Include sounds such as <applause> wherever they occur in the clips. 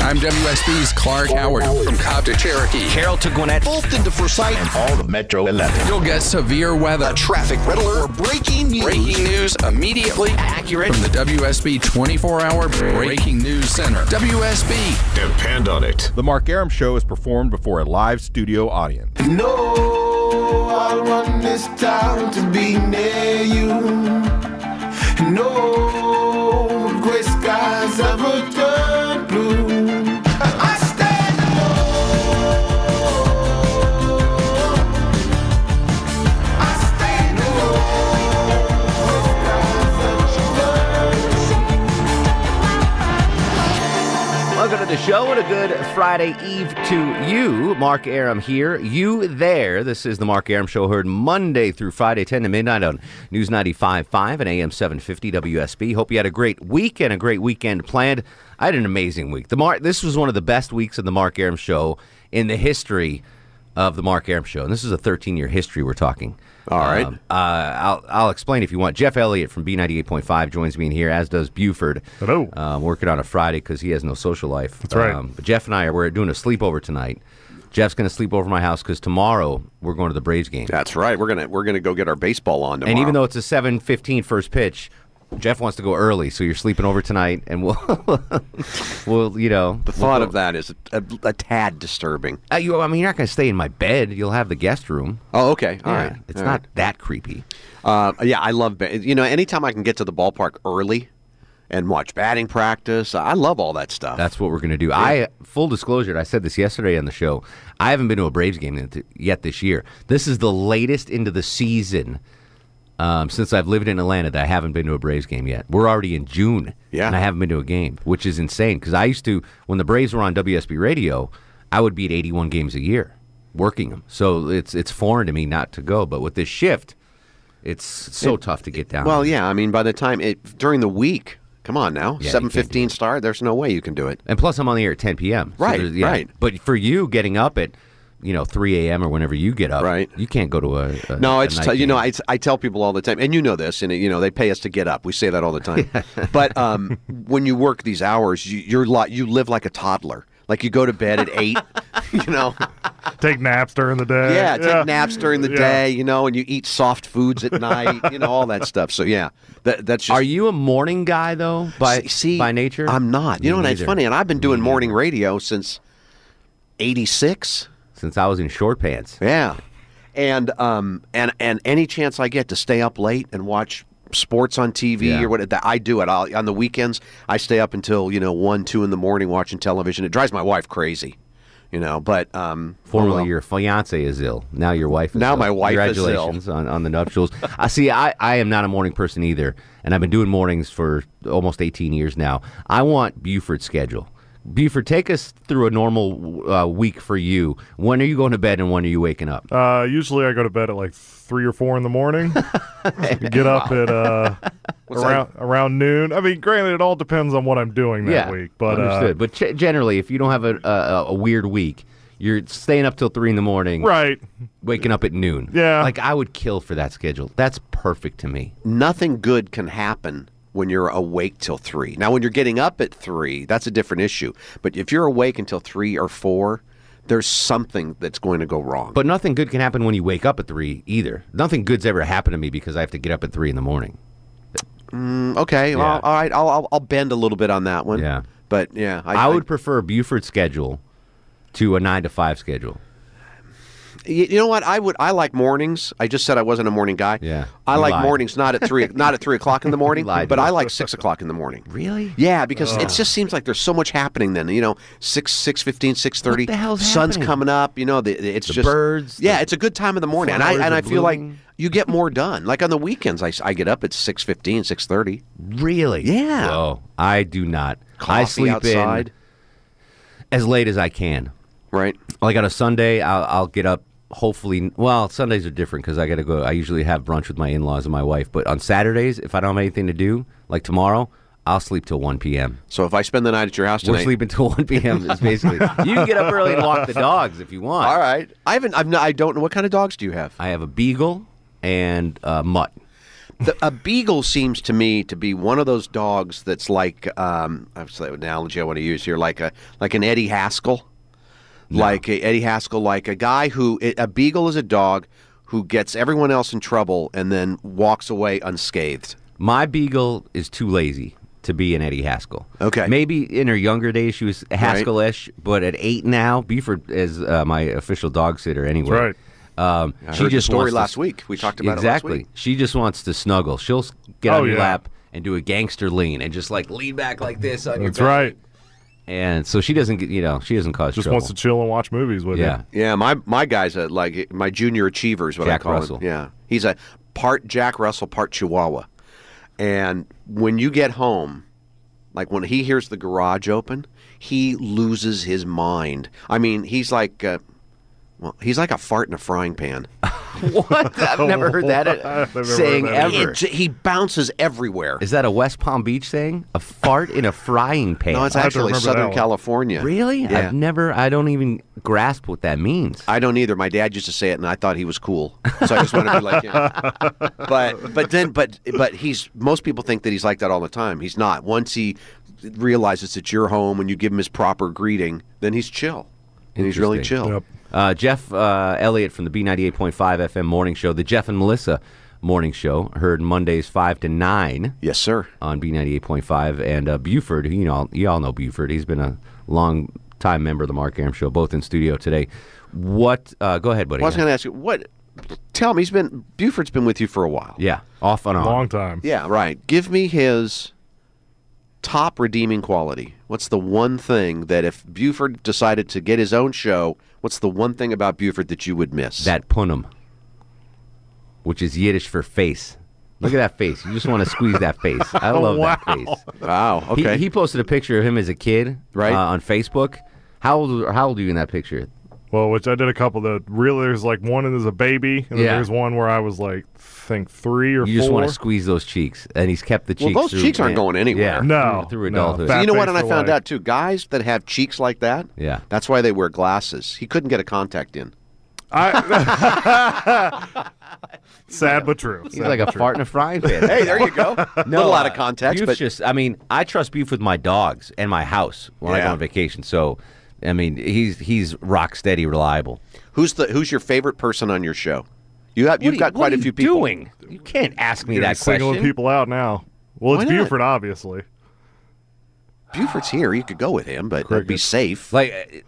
I'm WSB's Clark Howard from Cobb to Cherokee. Carroll to Gwinnett, Fulton to Forsyth, and all the Metro 11. You'll get severe weather, a traffic red alert, or breaking news. Breaking news immediately accurate from the WSB 24-hour Breaking News Center. WSB. Depend on it. The Mark Arum Show is performed before a live studio audience. No, I want this town to be near you. No gray skies ever show and a good Friday Eve to you. Mark Arum here, you there. This is the Mark Arum Show, heard Monday through Friday, 10 to midnight on News 95.5 and AM 750 WSB. Hope you had a great week and a great weekend planned. I had an amazing week. The Mark, This was one of the best weeks of the Mark Arum Show in the history of the Mark Arum Show. And this is a 13 year history we're talking. All right. Um, uh, I'll, I'll explain if you want. Jeff Elliott from B98.5 joins me in here, as does Buford. Hello. Um, working on a Friday because he has no social life. That's right. Um, but Jeff and I are we're doing a sleepover tonight. Jeff's going to sleep over my house because tomorrow we're going to the Braves game. That's right. We're gonna we're gonna go get our baseball on tomorrow. And even though it's a 7:15 first pitch, Jeff wants to go early, so you're sleeping over tonight, and we'll, <laughs> we'll, you know, the thought of that is a, a, a tad disturbing. Uh, you, I mean, you're not going to stay in my bed. You'll have the guest room. Oh, okay. All yeah, right. It's All not right. that creepy. Uh, yeah, I love you know anytime I can get to the ballpark early and watch batting practice. I love all that stuff. That's what we're going to do. I full disclosure, I said this yesterday on the show. I haven't been to a Braves game yet this year. This is the latest into the season um, since I've lived in Atlanta that I haven't been to a Braves game yet. We're already in June, Yeah. and I haven't been to a game, which is insane. Because I used to, when the Braves were on WSB radio, I would be at 81 games a year, working them. So it's it's foreign to me not to go. But with this shift, it's so tough to get down. Well, yeah. I mean, by the time it during the week, come on now, Yeah, seven fifteen start. There's no way you can do it. And plus, I'm on the air at 10 p.m. So Right, yeah. right. But for you, getting up at you know 3 a.m. or whenever you get up, Right. You can't go to a, a No, a it's night you know. I, I tell people all the time, and you know this, and you know they pay us to get up. We say that all the time. <laughs> but um, when you work these hours, you, you're like you live like a toddler. Like you go to bed at <laughs> eight, you know. Take naps during the day. Yeah, take naps during the Yeah. day, you know, and you eat soft foods at night, you know, all that stuff. So yeah, that, that's just. Are you a morning guy though? By see by nature, I'm not. You Me know, and it's funny, and I've been doing morning radio since '86. Since I was in short pants. Yeah, and um and and any chance I get to stay up late and watch sports on TV Yeah. or what that I do it. I'll, on the weekends, I stay up until you know one, two in the morning watching television. It drives my wife crazy, you know. But um, Formerly, oh well. your fiance is ill. Now your wife is Now ill. my wife is ill. Congratulations on, on the nuptials. I see. I, I am not a morning person either, and I've been doing mornings for almost 18 years now. I want Buford's schedule. Buford, take us through a normal uh, week for you. When are you going to bed and when are you waking up? Uh, usually I go to bed at like three or four in the morning. <laughs> Get up at uh, What's around around noon. I mean, granted, it all depends on what I'm doing that yeah, week. But uh, understood. but ch- generally, if you don't have a, a, a weird week, you're staying up till three in the morning, right, waking up at noon. Yeah. like I would kill for that schedule. That's perfect to me. nothing good can happen when you're awake till three. Now, when you're getting up at three, that's a different issue. But if you're awake until three or four, there's something that's going to go wrong. But nothing good can happen when you wake up at three either. Nothing good's ever happened to me because I have to get up at three in the morning. Mm, okay, Yeah. well, all right, I'll, I'll I'll bend a little bit on that one. Yeah. but yeah, I, would prefer Buford's schedule to a nine to five schedule. You, you know what? I would. I like mornings. I just said I wasn't a morning guy. Yeah, I like lied. mornings not at three not at three o'clock in the <laughs> morning, but. I like six o'clock in the morning. Really? Yeah, because it just seems like there's so much happening then. You know, six six fifteen, six thirty. The hell's Sun's happening? coming up. You know, the, it's The just birds, Yeah, the it's a good time of the morning, and I and I feel like you get more done. Like on the weekends, I, I get up at 6.15, 6.30. Really? Yeah. Oh, I do not. I sleep outside. in as late as I can. Right. Like on a Sunday, I'll, I'll get up. Hopefully, well, Sundays are different because I got to go. I usually have brunch with my in-laws and my wife. But on Saturdays, if I don't have anything to do, like tomorrow, I'll sleep till one p.m. So if I spend the night at your house We're tonight, sleeping till one p.m. <laughs> Is basically. you can get up early and walk the dogs if you want. all right. I haven't. I've not, I don't know what kind of dogs do you have. I have a beagle and a mutt. The, a beagle seems to me to be one of those dogs that's like um, I've the analogy I want to use here, like a like an Eddie Haskell, like a, Eddie Haskell, like a guy who a beagle is a dog who gets everyone else in trouble and then walks away unscathed. My beagle is too lazy to be an Eddie Haskell. Okay. Maybe in her younger days she was Haskell-ish, but at eight now, Buford is uh, my official dog sitter anyway. right. Um, I she heard the just story wants to- last week. We talked about it last exactly. week. She just wants to snuggle. She'll get Oh, on your yeah. lap and do a gangster lean and just like lean back like this on your That's right. And so she doesn't get, you know, she doesn't cause Just trouble. wants to chill and watch movies with yeah. you. Yeah, my my guy's a, like my junior achiever is what Jack I call Russell. him. Yeah, he's a part Jack Russell, part Chihuahua. And when you get home, like when he hears the garage open, he loses his mind. I mean, he's like, uh, well, he's like a fart in a frying pan. <laughs> <laughs> What? I've never heard that <laughs> never saying heard that ever. It he bounces everywhere. Is that a West Palm Beach saying? A fart in a frying pan? no, it's I have to actually Southern. California. Really? Yeah. I've never. I don't even grasp what that means. I don't either. My dad used to say it, and I thought he was cool, so I just wanted to be like him. <laughs> But but then but but he's most people think that he's like that all the time. He's not. Once he realizes it's your home and you give him his proper greeting, then he's chill, and he's really chill. Yep. Uh, Jeff uh, Elliott from the B98.5 FM morning show, the Jeff and Melissa morning show, heard Mondays 5 to 9 Yes, sir. on B98.5. And uh, Buford, you know, you all know Buford. He's been a long time member of the Mark Arum show, both in studio today. What, uh, go ahead, buddy. Well, I was going to ask you what. Tell me, he's been Buford's been with you for a while. yeah, off and on. Long time. Yeah, right. Give me his top redeeming quality. What's the one thing that if Buford decided to get his own show, what's the one thing about Buford that you would miss? That punum, which is Yiddish for face. Look at that face. You just want to squeeze that face. I <laughs> love that face. Wow. He- Okay. He, posted a picture of him as a kid Right. uh, on Facebook. How old, how old are you in that picture? Well, which I did a couple that really there's like one and there's a baby, and then Yeah. there's one where I was like think three or You just want to squeeze those cheeks, and he's kept the cheeks. Well, cheeks. those through- cheeks aren't going anywhere. Yeah, No, through, through no. adulthood. Fat you know what? And I found life. out too. Guys that have cheeks like that, Yeah. that's why they wear glasses. He couldn't get a contact in. I, <laughs> <laughs> sad but true. He's like a fart in a frying <laughs> pan. Hey, there you go. No, Little out of context, but just. I mean, I trust beef with my dogs and my house when I go on vacation. So, I mean, he's he's rock steady, reliable. who's the who's your favorite person on your show? You have What you've you- got what quite are a few people. Doing? You can't ask me You're that singling question. people out now. Well, it's not? Buford, obviously. Buford's here. You could go with him, but that'd be safe. Like,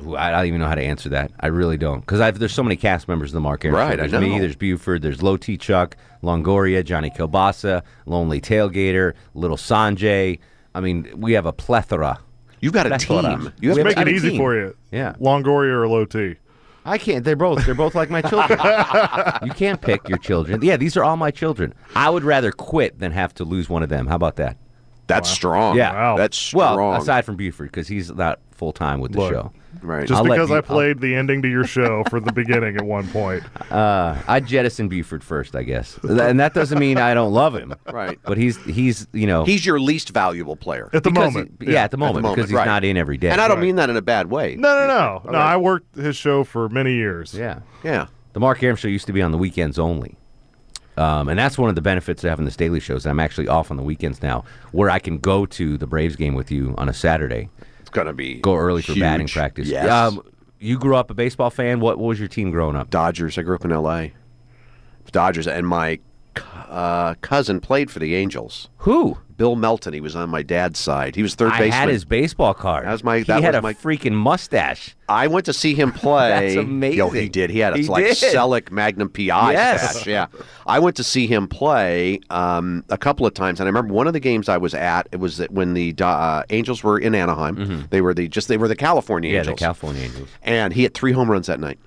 uh, I don't even know how to answer that. I really don't, because there's so many cast members of the Mark Arum Right, Show. I There's know. me, there's Buford, there's Low T Chuck, Longoria, Johnny Kilbasa, Lonely Tailgater, Little Sanjay. I mean, we have a plethora. You've got a Plethora. Uh, team. You We have have Make it easy team. for you. Yeah. Longoria or low T. I can't. They're both. They're both like my children. <laughs> you can't pick your children. Yeah, these are all my children. I would rather quit than have to lose one of them. How about that? That's strong. Yeah. Wow. That's strong. Well, aside from Buford, because he's not full time with the Look. show. Right. Just I'll because you- I played the ending to your show for the beginning at one point. Uh, I jettison Buford first, I guess, and that doesn't mean I don't love him. Right. But he's he's you know He's your least valuable player. At the moment. he- yeah, at the moment, moment, because he's right. not in every day. and I don't mean that in a bad way. No, no, no. No, right. I worked his show for many years. Yeah. Yeah. The Mark Arum show used to be on the weekends only. Um, and that's one of the benefits of having this daily shows. I'm actually off on the weekends now, where I can go to the Braves game with you on a Saturday. It's gonna be Go early for huge. batting practice. Yes. Um, you grew up a baseball fan. What, what was your team growing up? Dodgers. I grew up in L.A. Dodgers, and my uh, cousin played for the Angels. Who? Bill Melton. He was on my dad's side. He was third I baseman. had his baseball card. That was my- He that had was a my- freaking mustache. I went to see him <laughs> play. That's amazing. Yo, he did. He had a He like did. Selleck Magnum PI Yes. stash. Yeah, I went to see him play um, a couple of times, and I remember one of the games I was at. It was that when the uh, Angels were in Anaheim. They were the just they were the California Mm-hmm. Yeah, the California Angels. and he hit three home runs that night.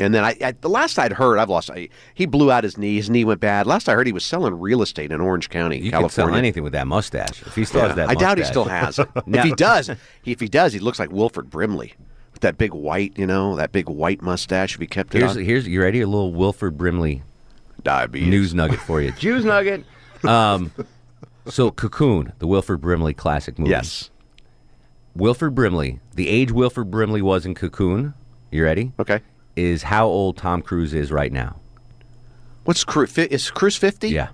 And then I, I the last I'd heard, I've lost. I, he blew out his knee. His knee went bad. Last I heard, he was selling real estate in Orange County, You can California. sell anything with that mustache. If he still has that I doubt he still has it. Now- <laughs> if he does, he, if he does, he looks like Wilford Brimley with that big white, you know, that big white mustache. If he kept it Here's on, here's you ready? A little Wilford Brimley diabetes. news nugget for you. <laughs> Jews nugget. Um, so Cocoon, the Wilford Brimley classic movie. Yes. Wilford Brimley, the age Wilford Brimley was in Cocoon. You ready? Okay. Is how old Tom Cruise is right now. What's Cruise? Is Cruise fifty? Yeah,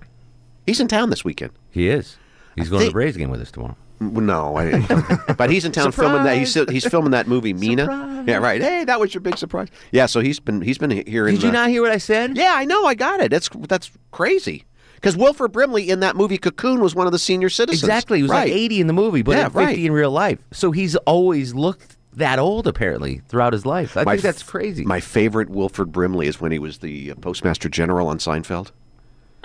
He's in town this weekend. he is. He's going to the Braves game with us tomorrow. Mm, no, I, but he's in town filming that. He's he's filming that movie Mena. Yeah, right. Hey, that was your big surprise. Yeah, so he's been he's been here. Did you the- not hear what I said? Yeah, I know. I got it. That's that's crazy. Because Wilford Brimley in that movie Cocoon was one of the senior citizens. Exactly. He was right. like 80 in the movie, but Yeah, 50 right. in real life. So he's always looked that old, apparently, throughout his life. I My think that's f- crazy. My favorite Wilford Brimley is when he was the uh, postmaster general on Seinfeld.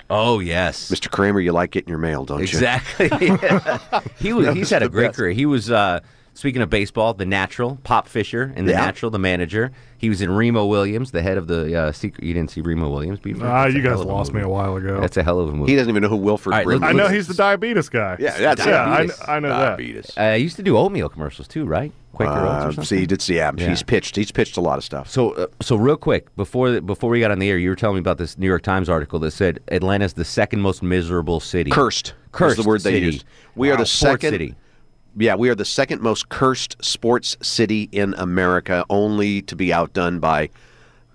oh, yes. Mr. Kramer, you like getting your mail, don't you? Exactly. <laughs> he was. He's had a great career. He was. Uh, speaking of baseball, the natural Pop Fisher and the Yeah. natural, the manager. He was in Remo Williams, the head of the uh, secret. You didn't see Remo Williams? Beaver? Ah, That's you guys hell of a lost me a while ago. That's a hell of a movie. He doesn't even know who Wilford All right, Brimley I know is. he's the diabetes guy. Yeah, that's yeah. I. I know that. diabetes. uh, he used to do oatmeal commercials too, right? Quaker Uh, see, he did see. Yeah, Yeah. he's pitched. He's pitched a lot of stuff. So, uh, so real quick before before we got on the air, you were telling me about this New York Times article that said Atlanta's the second most miserable city. Cursed. Cursed is the word they used. We are the second. city. Yeah, we are the second most cursed sports city in America, only to be outdone by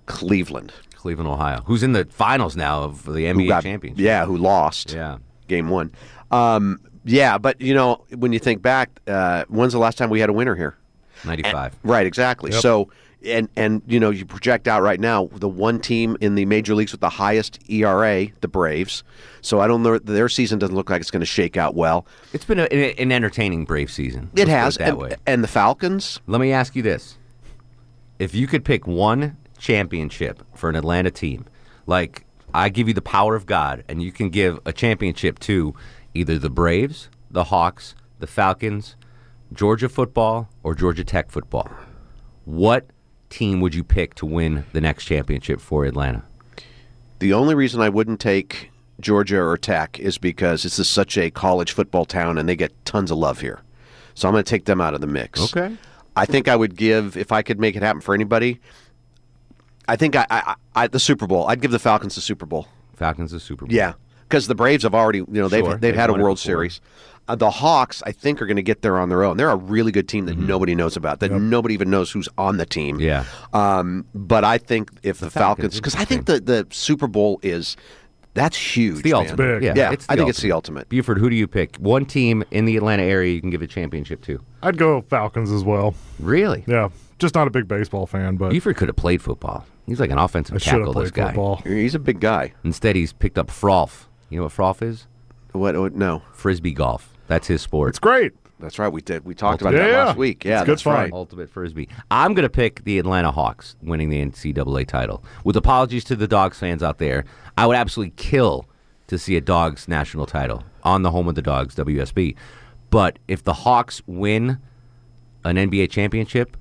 Cleveland, Cleveland, Ohio, who's in the finals now of the NBA got championship. yeah, who lost Yeah. game one. Um, yeah, but you know when you think back, uh, when's the last time we had a winner here? Ninety-five. Right, exactly. So, and and you know, you project out right now the one team in the major leagues with the highest ERA, the Braves. So I don't know their season doesn't look like it's going to shake out well. It's been a, an entertaining Brave season. It has, that and, way. and the Falcons. Let me ask you this: If you could pick one championship for an Atlanta team, like I give you the power of God, and you can give a championship to either the Braves, the Hawks, the Falcons, Georgia football, or Georgia Tech football, what team would you pick to win the next championship for Atlanta? The only reason I wouldn't take Georgia or Tech is because this is such a college football town and they get tons of love here. So I'm going to take them out of the mix. Okay. I think I would give if I could make it happen for anybody. I think I, I, I the Super Bowl. I'd give the Falcons the Super Bowl. Falcons, the Super Bowl. Yeah, because the Braves have already, you know, they've Sure, they've, they've had a World. Series. Uh, the Hawks, I think, are going to get there on their own. They're a really good team that Mm-hmm. nobody knows about. That nobody even knows who's on the team. Yeah. Um, but I think if the, Falcons, Falcons, because I think the the Super Bowl is that's huge. It's the man. ultimate. Yeah, Yeah, it's I think it's the ultimate. Buford, who do you pick? One team in the Atlanta area you can give a championship to. I'd go Falcons as well. Really? Yeah, just not a big baseball fan, but Buford could have played football. He's like an offensive I should tackle. have This played guy. football. He's a big guy. Instead, he's picked up frolf. You know what froth is? What? what no, Frisbee golf. That's his sport. It's great. that's right. We did. We talked about Yeah, that yeah. last week. Yeah, It's good that's fun. right. Ultimate frisbee. I'm going to pick the Atlanta Hawks winning the NCAA title. With apologies to the Dogs fans out there, I would absolutely kill to see a Dogs national title on the home of the Dogs, WSB. But if the Hawks win an NBA championship,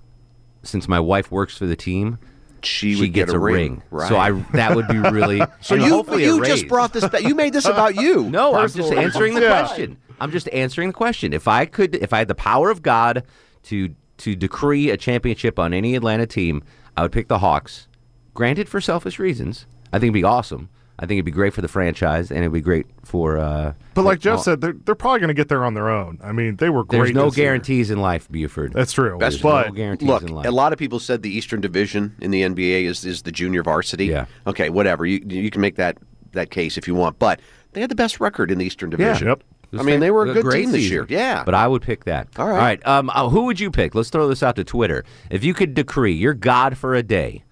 since my wife works for the team, She, she would gets get a ring. Right. So I that would be really <laughs> So you hopefully a you just brought this. back. You made this about you. <laughs> No, I'm just answering the reasons. Yeah. question. I'm just answering the question. If I could, if I had the power of God to to decree a championship on any Atlanta team, I would pick the Hawks. Granted, for selfish reasons, I think it'd be awesome. I think it'd be great for the franchise, and it'd be great for. Uh, But like Jeff well, said, they're, they're probably going to get there on their own. I mean, they were great. there's no this year. guarantees in life, Buford. That's true. That's but no guarantees Look, in life. a lot of people said the Eastern Division in the NBA is is the junior varsity. Yeah. Okay, whatever. You you can make that that case if you want, but they had the best record in the Eastern Yeah. Division. Yep. I mean, they were a good great team this season. year. Yeah. But I would pick that. All right. All right. Um, uh, who would you pick? Let's throw this out to Twitter. If you could decree, you're God for a day.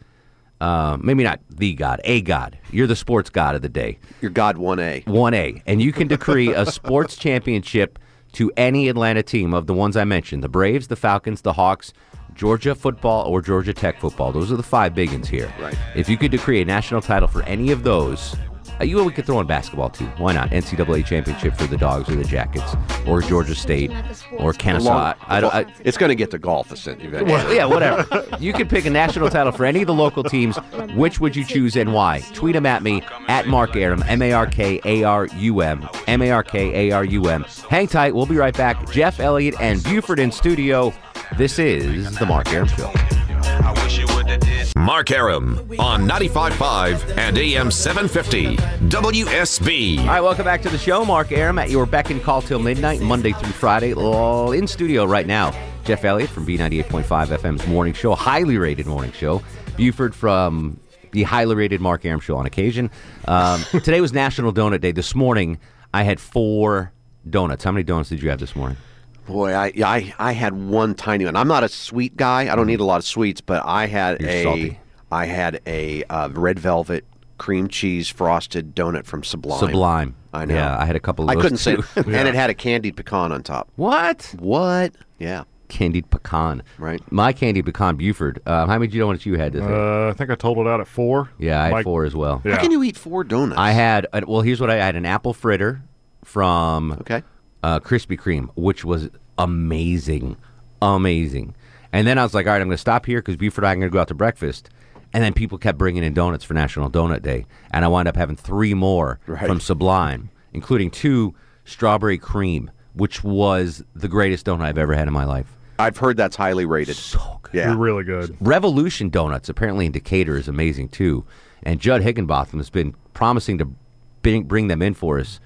Uh, maybe not the God, a God. You're the sports God of the day. Your God one A. 1A. And you can decree a sports championship to any Atlanta team of the ones I mentioned the Braves, the Falcons, the Hawks, Georgia football, or Georgia Tech football. Those are the five big ones here. Right. If you could decree a national title for any of those, Uh, you know, we could throw in basketball too. Why not? NCAA championship for the Dogs or the Jackets or Georgia State or Kennesaw. Long- I don't. I, it's going to get to golf eventually. yeah, whatever. You could pick a national title for any of the local teams. Which would you choose and why? Tweet them at me at Mark Arum, M A R K A R U M, M A R K A R U M. Hang tight. We'll be right back. Jeff Elliott and Buford in studio. This is the Mark Arum Show. Mark Arum on 95.5 and AM 750 WSB. All right, welcome back to the show. Mark Arum at your beck and call till midnight, Monday through Friday. All in studio right now. Jeff Elliott from B98.5 FM's morning show, highly rated morning show. Buford from the highly rated Mark Arum show on occasion. Um, <laughs> today was National Donut Day. This morning, I had four donuts. How many donuts did you have this morning? Boy, I, I I had one tiny one. I'm not a sweet guy. I don't need a lot of sweets, but I had You're a salty. I had a uh, red velvet cream cheese frosted donut from Sublime. Sublime. I know. Yeah, I had a couple of I couldn't say, too. <laughs> and it had a candied pecan on top. What? What? Yeah. Candied pecan. Right. My candied pecan Buford. Uh, how many donuts you had this Uh, I think I totaled out at four. Yeah, I had Mike- four as well. Yeah. How can you eat four donuts? I had uh, well. Here's what I, I had: an apple fritter from Okay. Uh, Krispy Kreme, which was amazing, amazing. And then I was like, all right, I'm going to stop here because Buford and I are going to go out to breakfast. And then people kept bringing in donuts for National Donut Day, and I wound up having three more Right. from Sublime, including two strawberry cream, which was the greatest donut I've ever had in my life. I've heard that's highly rated. So good. Yeah. You're really good. Revolution Donuts, apparently in Decatur, is amazing too. And Judd Higginbotham has been promising to bring, bring them in for us.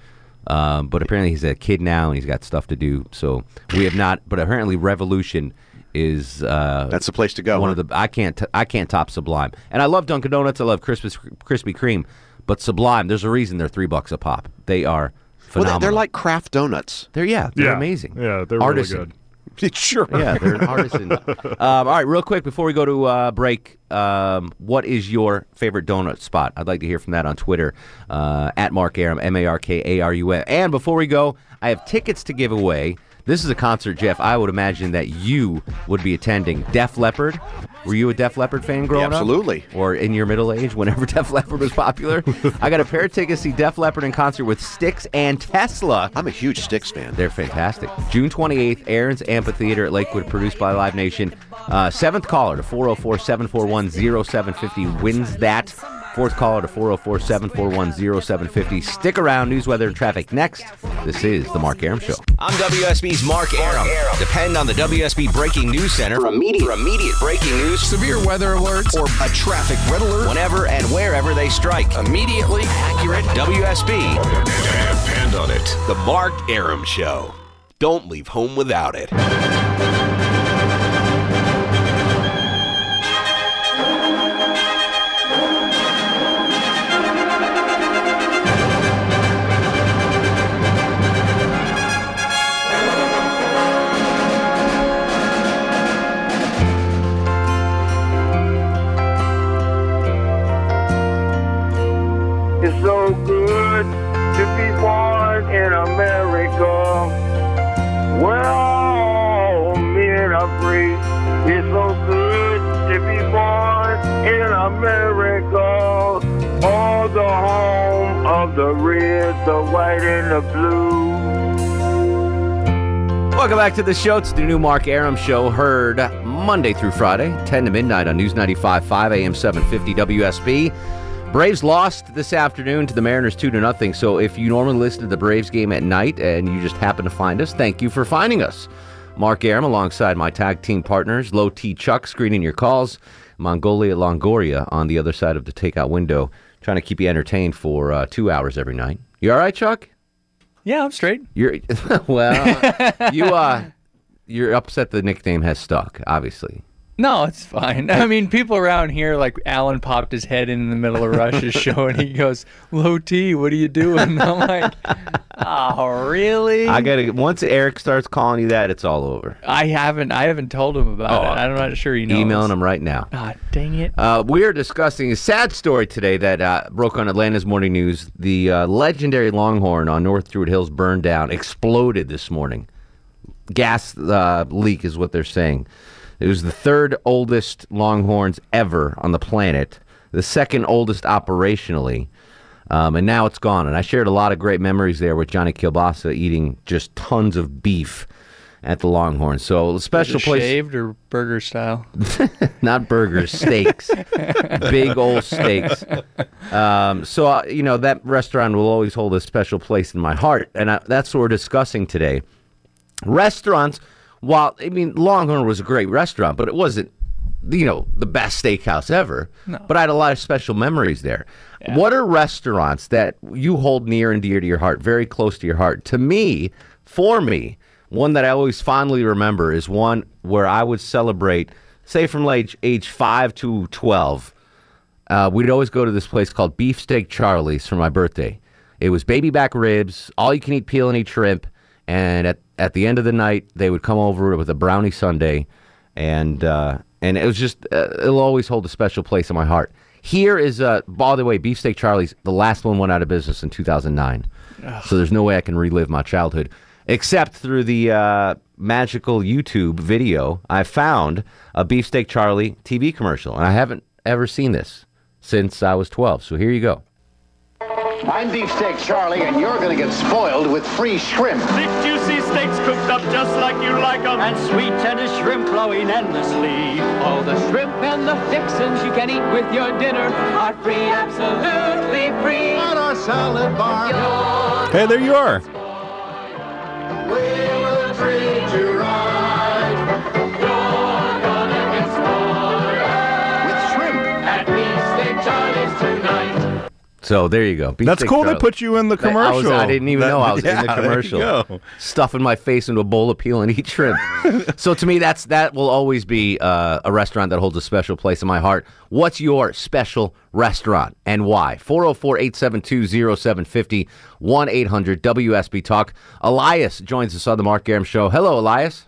Um, but apparently he's a kid now and he's got stuff to do. So we have not. But apparently Revolution is uh, That's the place to go. one huh? of the I can't t- I can't top Sublime. And I love Dunkin' Donuts. I love Krispy Krispy Kreme. But Sublime, there's a reason they're three bucks a pop. They are phenomenal. they- they're like craft donuts. they're yeah they're Yeah. amazing. Yeah, they're Artisan. really good. <laughs> sure. Yeah, they're an artisan. um, all right, real quick before we go to uh, break, um, what is your favorite donut spot? I'd like to hear from that on Twitter uh, at Mark Arum, M A R K A R U M. And before we go, I have tickets to give away. This is a concert, Jeff. I would imagine that you would be attending. Def Leppard. Were you a Def Leppard fan growing up? absolutely. Or in your middle age, whenever <laughs> Def Leppard was popular? I got a pair of tickets to see Def Leppard in concert with Styx and Tesla. I'm a huge Styx fan. They're fantastic. June 28th, Aaron's Amphitheater at Lakewood, produced by Live Nation. Uh, seventh caller to 404 741 0750 wins that. Fourth caller to 404 741 0750. Stick around. News, weather, and traffic next. This is The Mark Arum Show. I'm WSB's Mark Arum. Depend on the WSB Breaking News Center for immediate, for immediate breaking news Severe weather alerts Or a traffic red alert. whenever and wherever they strike. immediately Accurate WSB. Depend on it. The Mark Arum Show. Don't leave home without it. In America. All the home of the red, the white, and the blue. Welcome back to the show. It's the new Mark Arum Show, heard Monday through Friday, 10 to midnight on News 95.5 AM 750 WSB. Braves lost this afternoon to the Mariners 2 to nothing. So if you normally listen to the Braves game at night and you just happen to find us, thank you for finding us. Mark Arum alongside my tag team partners, Low T Chuck screening your calls, Mongolia Longoria on the other side of the takeout window, trying to keep you entertained for uh, two hours every night. You all right, Chuck? Yeah, I'm straight. You're <laughs> well. you uh, <laughs> you're upset the nickname has stuck. Obviously, No, it's fine. I mean, people around here, like Alan popped his head in, in the middle of Rush's <laughs> show and he goes, Low T, what are you doing? I'm like, oh, really? I gotta. Once Eric starts calling you that, it's all over. I haven't, I haven't told him about Oh, it. I'm not sure he knows. Emailing him right now. Ah, dang it. Uh, we are discussing a sad story today that uh, broke on Atlanta's morning news. The uh, legendary Longhorn on North Druid Hills burned down, exploded this morning. Gas uh, leak is what they're saying. It was the third oldest Longhorns ever on the planet, the second oldest operationally. Um, and now it's gone. And I shared a lot of great memories there with Johnny Kilbasa eating just tons of beef at the Longhorn. So a special place, shaved or burger style? <laughs> not burgers, steaks, <laughs> big old steaks. Um, so uh, you know that restaurant will always hold a special place in my heart, and I, that's what we're discussing today. Restaurants, while I mean Longhorn was a great restaurant, but it wasn't, you know, the best steakhouse ever. But I had a lot of special memories there. What are restaurants that you hold near and dear to your heart, very close to your heart? To me, for me, one that I always fondly remember is one where I would celebrate, say from age age five to twelve. Uh, we'd always go to this place called Beefsteak Charlie's for my birthday. It was baby back ribs, all you can eat peel and eat shrimp, and at, at the end of the night they would come over with a brownie sundae, and uh, and it was just uh, it'll always hold a special place in my heart. Here is uh, by the way, Beefsteak Charlie's. The last one went out of business in 2009, so there's no way I can relive my childhood except through the uh, magical YouTube video. I found a Beefsteak Charlie TV commercial, and I haven't ever seen this since I was 12. So here you go. I'm Beefsteak Charlie, and you're going to get spoiled with free shrimp. Thick, juicy steaks cooked up just like you like 'em. And sweet tender shrimp flowing endlessly. All the shrimp and the fixins you can eat with your dinner are free, absolutely free. On our salad bar. Hey, there you are. So there you go. That's Beefsteak cool. They put you in the I, was, commercial. I didn't even That- know I was yeah, in the <laughs> there you commercial. go. Stuffing my face into a bowl of peel and eat shrimp. <laughs> so to me, that's that will always be uh, a restaurant that holds a special place in my heart. What's your special restaurant and why? 404-872-0750, 1-800-WSB Talk. Elias joins us on the Mark Arum Show. Hello, Elias.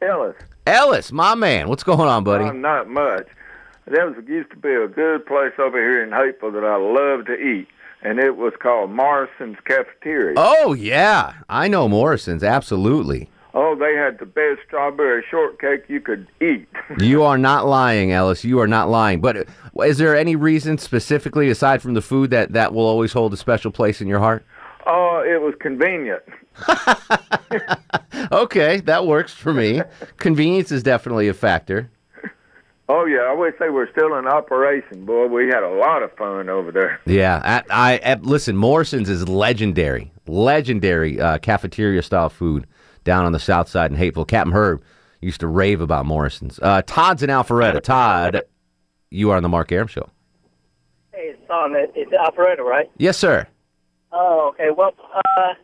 Ellis. Ellis, my man. What's going on, buddy? Uh, not much. There was used to be a good place over here in Hapeville that I loved to eat, and it was called Morrison's Cafeteria. oh, yeah. I know Morrison's. Absolutely. Oh, they had the best strawberry shortcake you could eat. <laughs> You are not lying, Ellis. You are not lying. But uh, is there any reason specifically, aside from the food, that that will always hold a special place in your heart? oh, it was convenient. <laughs> <laughs> Okay, that works for me. Convenience is definitely a factor. Oh yeah, I wish they were still in operation, boy. We had a lot of fun over there. Yeah, I, I, I listen. Morrison's is legendary, legendary uh, cafeteria style food down on the south side in Hapeville. Captain Herb used to rave about Morrison's. Uh, Todd's in Alpharetta. Todd, you are on the Mark Arum Show. Hey, it's on. It's the operator, right? Yes, sir. Oh, okay. Well, uh,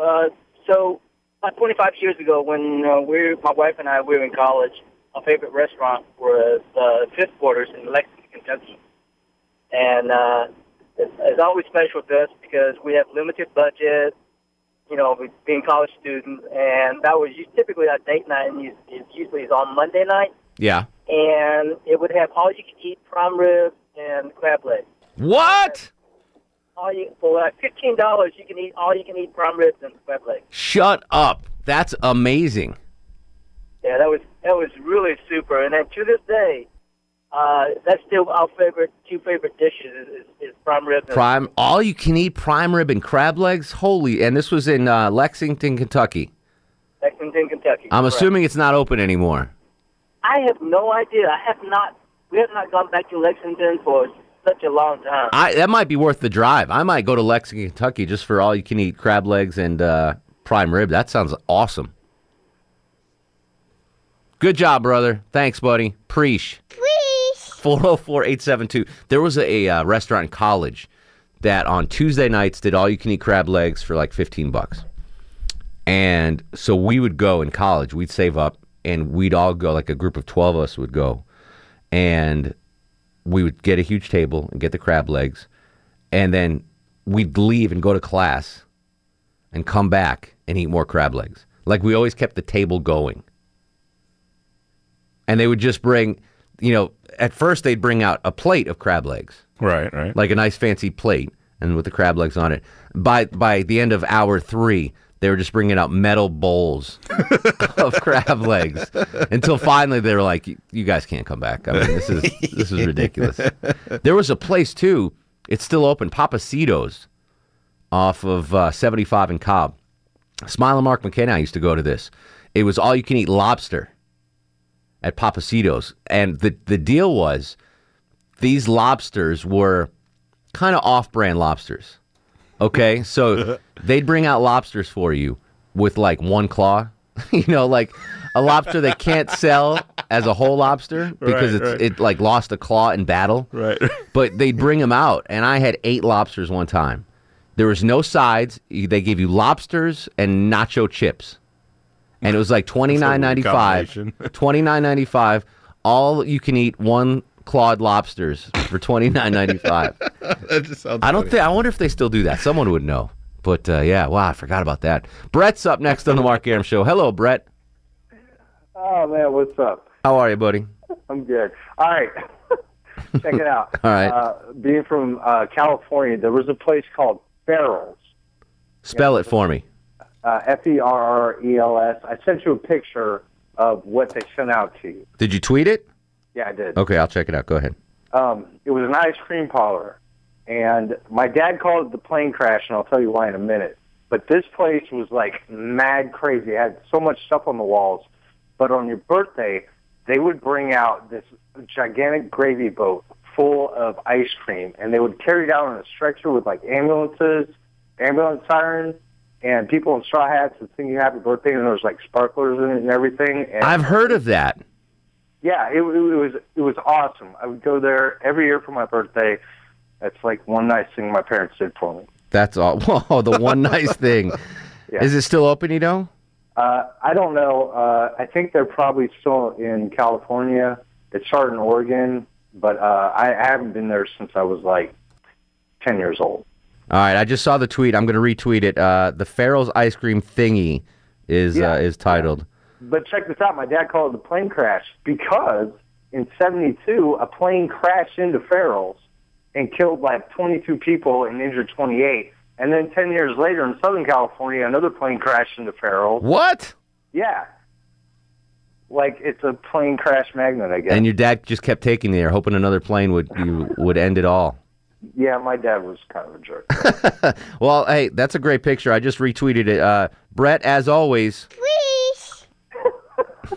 uh, so about 25 years ago, when uh, we, my wife and I, we were in college, our favorite restaurant was uh, Fifth Quarters in Lexington, Kentucky, and uh, it's, it's always special to us because we have limited budget. You know, being college students, and that was typically our date night, and it usually is on Monday night, Yeah. and it would have all you can eat prime rib and crab legs. What? All you for like fifteen dollars, you can eat all you can eat prime ribs and crab legs. Shut up. That's amazing. Yeah, that was that was really super. And then to this day, uh, that's still our favorite two favorite dishes is, is, is prime and- Prime, all you can eat prime rib and crab legs. Holy! And this was in uh, Lexington, Kentucky. Lexington, Kentucky. I'm correct. assuming it's not open anymore. I have no idea. I have not. We have not gone back to Lexington for such a long time. I that might be worth the drive. I might go to Lexington, Kentucky, just for all you can eat crab legs and uh, prime rib. That sounds awesome. Good job, brother. Thanks, buddy. Preach. Preach. 404 872. There was a, uh, restaurant in college that on Tuesday nights did all you can eat crab legs for like 15 bucks. And so we would go in college, we'd save up and we'd all go, like a group of 12 of us would go. And we would get a huge table and get the crab legs. And then we'd leave and go to class and come back and eat more crab legs. Like we always kept the table going. And they would just bring, you know, at first they'd bring out a plate of crab legs. Right, right. Like a nice fancy plate and with the crab legs on it. By by the end of hour 3, they were just bringing out metal bowls <laughs> of crab legs until finally they were like you, you guys can't come back. I mean, this is this is ridiculous. <laughs> There was a place too It's still open. Papacitos off of uh, 75 and Cobb. Smile and Mark McKenna used to go to this. It was all you can eat lobster at Papacitos. And the, the deal was these lobsters were kind of off brand lobsters. Okay. <laughs> So they'd bring out lobsters for you with like one claw, <laughs> you know, like a lobster they can't sell as a whole lobster because Right, it's right. it like lost a claw in battle. Right. <laughs> But they'd bring them out, and I had eight lobsters one time. There was no sides. They gave you lobsters and nacho chips, and it was like twenty nine ninety five. <laughs> Twenty nine ninety five. All you can eat one clawed lobsters for twenty nine ninety five. <laughs> that just sounds I don't think. I wonder if they still do that. Someone would know. But uh, yeah, wow, I forgot about that. Brett's up next on the Mark Arum Show. Hello, Brett. Oh man, what's up? How are you, buddy? I'm good. All right, <laughs> check it out. All right. Uh, being from uh, California, there was a place called Farrell's. Spell it for me. Uh, F E R R E L S. I sent you a picture of what they sent out to you. Did you tweet it? Yeah, I did. Okay, I'll check it out. Go ahead. Um, it was an ice cream parlor, and my dad called it the plane crash, and I'll tell you why in a minute. But this place was like mad crazy. It had so much stuff on the walls. But on your birthday, they would bring out this gigantic gravy boat full of ice cream, and they would carry it out on a stretcher with like ambulances, ambulance sirens, and people in straw hats and sing you happy birthday, and there was like sparklers in it and everything. And I've heard of that. yeah, it, it was it was awesome. I would go there every year for my birthday. That's like one nice thing my parents did for me. That's all. <laughs> Whoa, the one nice thing. <laughs> Yeah. Is it still open? You know? Uh, I don't know. Uh, I think they're probably still in California. It started in Oregon, but uh, I, I haven't been there since I was like ten years old. All right, I just saw the tweet. I'm going to retweet it. Uh, the Farrell's ice cream thingy is Yeah, uh, is titled. But check this out. My dad called it the plane crash because in '72 a plane crashed into Farrell's and killed like 22 people and injured 28. And then 10 years later in Southern California, another plane crashed into Farrell's. What? Yeah. Like it's a plane crash magnet, I guess. And your dad just kept taking you there, hoping another plane would you would end it all. Yeah, my dad was kind of a jerk. <laughs> Well, hey, that's a great picture. I just retweeted it. Uh, Brett, as always.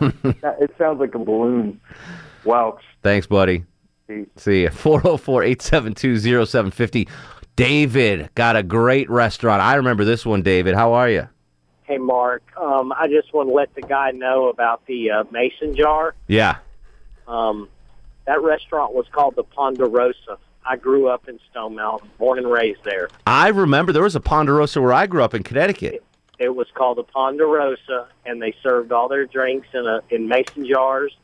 <laughs> it sounds like a balloon. Wow. Thanks, buddy. See you. 404 872 0750. David got a great restaurant. I remember this one, David. How are you? Hey, Mark. Um, I just want to let the guy know about the uh, mason jar. Yeah. Um, that restaurant was called the Ponderosa. I grew up in Stone Mountain, born and raised there. I remember there was a Ponderosa where I grew up in Connecticut. It was called the Ponderosa, and they served all their drinks in a in mason jars.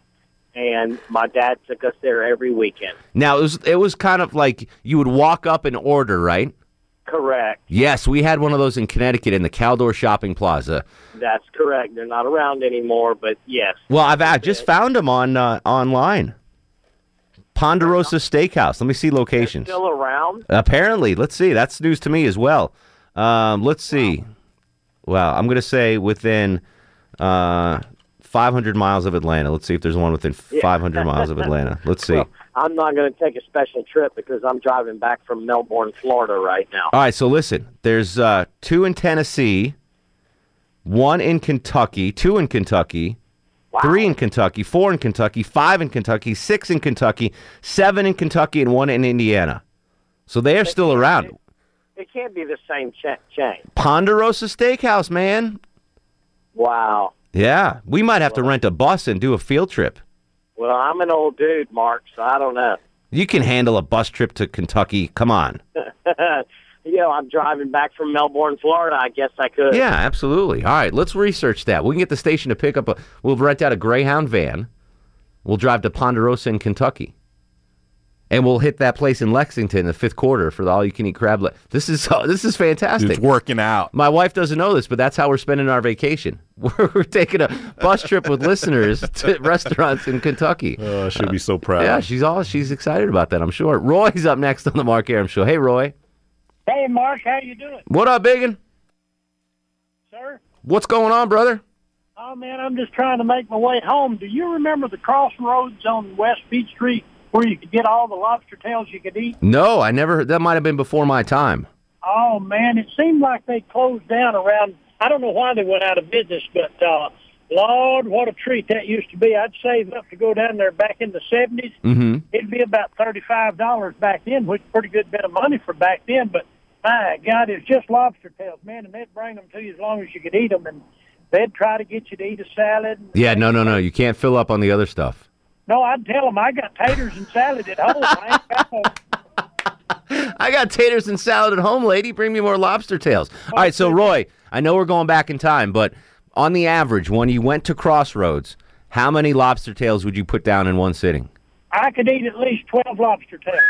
And my dad took us there every weekend. Now it was it was kind of like you would walk up and order, right? Correct. Yes, we had one of those in Connecticut in the Caldor Shopping Plaza. That's correct. They're not around anymore, but yes. Well, I've I just found them on uh, online. Ponderosa Steakhouse. Let me see locations. Still around? Apparently, let's see. That's news to me as well. Um, let's see. Well, I'm going to say within uh, 500 miles of Atlanta. Let's see if there's one within 500 miles of Atlanta. Let's <laughs> see. Well, I'm not going to take a special trip because I'm driving back from Melbourne, Florida right now. All right, so listen. There's uh, two in Tennessee, one in Kentucky, two in Kentucky, three in Kentucky, four in Kentucky, five in Kentucky, six in Kentucky, seven in Kentucky, and one in Indiana. So they are still around. It can't be the same cha- chain. Ponderosa Steakhouse, man. Wow. Yeah, we might have to rent a bus and do a field trip. Well, I'm an old dude, Mark, so I don't know. You can handle a bus trip to Kentucky. Come on. <laughs> you know, I'm driving back from Melbourne, Florida. I guess I could. Yeah, absolutely. All right, let's research that. We can get the station to pick up a. We'll rent out a Greyhound van. We'll drive to Ponderosa in Kentucky, and we'll hit that place in Lexington in the fifth quarter for the all-you-can-eat crab. Le- this is <laughs> this is fantastic. It's working out. My wife doesn't know this, but that's how we're spending our vacation. We're, <laughs> we're taking a bus trip with listeners <laughs> to restaurants in Kentucky. Oh, she'll be so proud. Yeah, she's all she's excited about that. I'm sure. Roy's up next on the Mark Arum Show. Hey, Roy. Hey, Mark, how you doing, What up, Biggin? sir? What's going on, brother? Oh man, I'm just trying to make my way home. Do you remember the crossroads on West Beach Street where you could get all the lobster tails you could eat? No, I never. That might have been before my time. Oh man, it seemed like they closed down around. I don't know why they went out of business, but uh, Lord, what a treat that used to be. I'd save up to go down there back in the seventies. Mm-hmm. It'd be about thirty five dollars back then, which is a pretty good bit of money for back then. But my God, it's just lobster tails, man, and they'd bring them to you as long as you could eat them, and they'd try to get you to eat a salad. Yeah, no, no, no. You can't fill up on the other stuff. No, I'd tell them I got taters and salad at home. I got <laughs> I got taters and salad at home, lady. Bring me more lobster tails. All right, so Roy, I know we're going back in time, but on the average, when you went to Crossroads, how many lobster tails would you put down in one sitting? I could eat at least twelve lobster tails.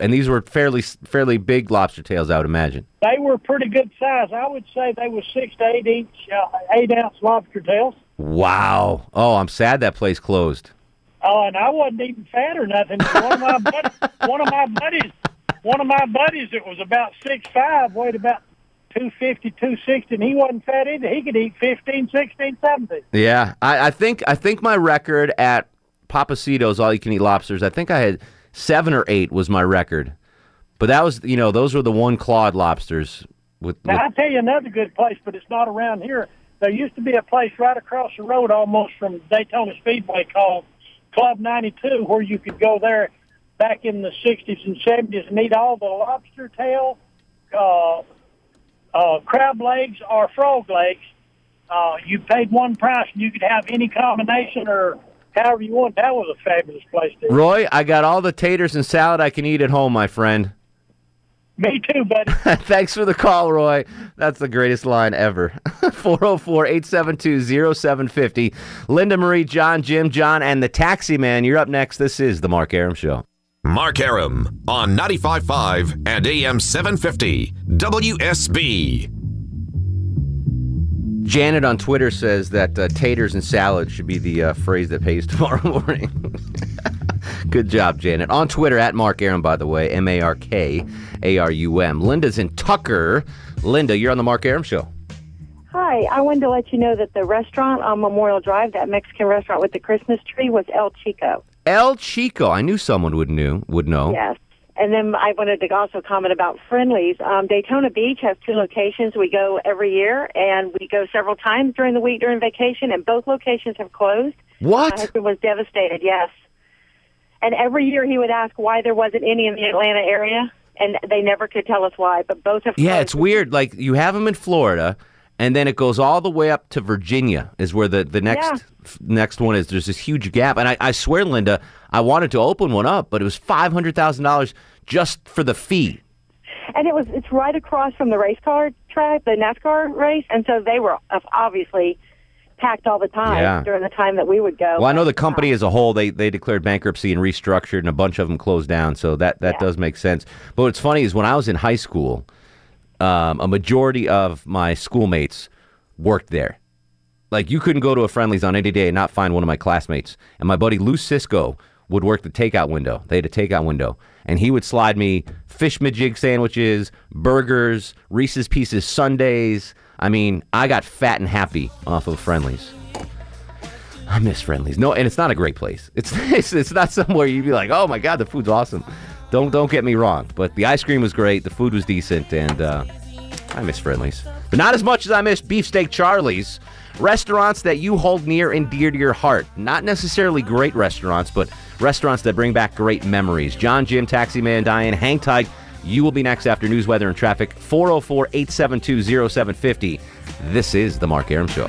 And these were fairly fairly big lobster tails, I would imagine. They were pretty good size. I would say they were six to eight inch, uh, eight ounce lobster tails. Wow. Oh, I'm sad that place closed. Oh, and I wasn't even fat or nothing. One of my <laughs> buddies, one of my buddies, one of my buddies that was about six five, weighed about two fifty, two sixty, and he wasn't fat either. He could eat fifteen, sixteen, seventeen. Yeah, I, I think I think my record at Papacito's all you can eat lobsters. I think I had seven or eight was my record, but that was you know those were the one clawed lobsters with, with Now I'll tell you another good place, but it's not around here. There used to be a place right across the road, almost from Daytona Speedway, called Club 92, where you could go there back in the 60s and 70s and eat all the lobster tail, uh, uh, crab legs, or frog legs. Uh, you paid one price, and you could have any combination or however you want. That was a fabulous place to eat. Roy. I got all the taters and salad I can eat at home, my friend. <laughs> Me too, buddy. <laughs> Thanks for the call, Roy. That's the greatest line ever. <laughs> 404 872 0750. Linda Marie, John, Jim, John, and the Taxi Man. You're up next. This is The Mark Arum Show. Mark Arum on 95.5 and AM 750 WSB. Janet on Twitter says that uh, taters and salad should be the uh, phrase that pays <laughs> tomorrow morning. <laughs> Good job, Janet. On Twitter, at Mark Arum, by the way, M A R K A R U M. Linda's in Tucker. Linda, you're on the Mark Arum Show. Hi, I wanted to let you know that the restaurant on Memorial Drive, that Mexican restaurant with the Christmas tree, was El Chico. El Chico. I knew someone would knew would know. Yes. And then I wanted to also comment about Friendly's. Um, Daytona Beach has two locations. We go every year, and we go several times during the week during vacation, and both locations have closed. What? My husband was devastated, yes. And every year he would ask why there wasn't any in the Atlanta area, and they never could tell us why, but both have Yeah, it's weird. Like you have them in Florida, and then it goes all the way up to Virginia. Is where the the next Yeah. f- next one is. There's this huge gap, and I, I swear, Linda, I wanted to open one up, but it was five hundred thousand dollars just for the fee. And it was it's right across from the race car track, the NASCAR race, and so they were obviously packed all the time Yeah. during the time that we would go. Well, I know the uh, company as a whole they they declared bankruptcy and restructured, and a bunch of them closed down. So that that does make sense. But what's funny is when I was in high school, um, a majority of my schoolmates worked there. Like you couldn't go to a Friendly's on any day and not find one of my classmates. And my buddy Lou Cisco would work the takeout window. They had a takeout window, and he would slide me fish majig sandwiches, burgers, Reese's Pieces sundaes. I mean, I got fat and happy off of Friendly's. I miss Friendlies. No, and it's not a great place. It's <laughs> it's, it's not somewhere you'd be like, oh my god, the food's awesome. Don't don't get me wrong, but the ice cream was great, the food was decent, and uh, I miss Friendly's, but not as much as I miss Beefsteak Charlie's. Restaurants that you hold near and dear to your heart. Not necessarily great restaurants, but restaurants that bring back great memories. John, Jim, Taxi Man, Diane, hang tight. You will be next after news, weather, and traffic. 404 872 0750. This is The Mark Arum Show.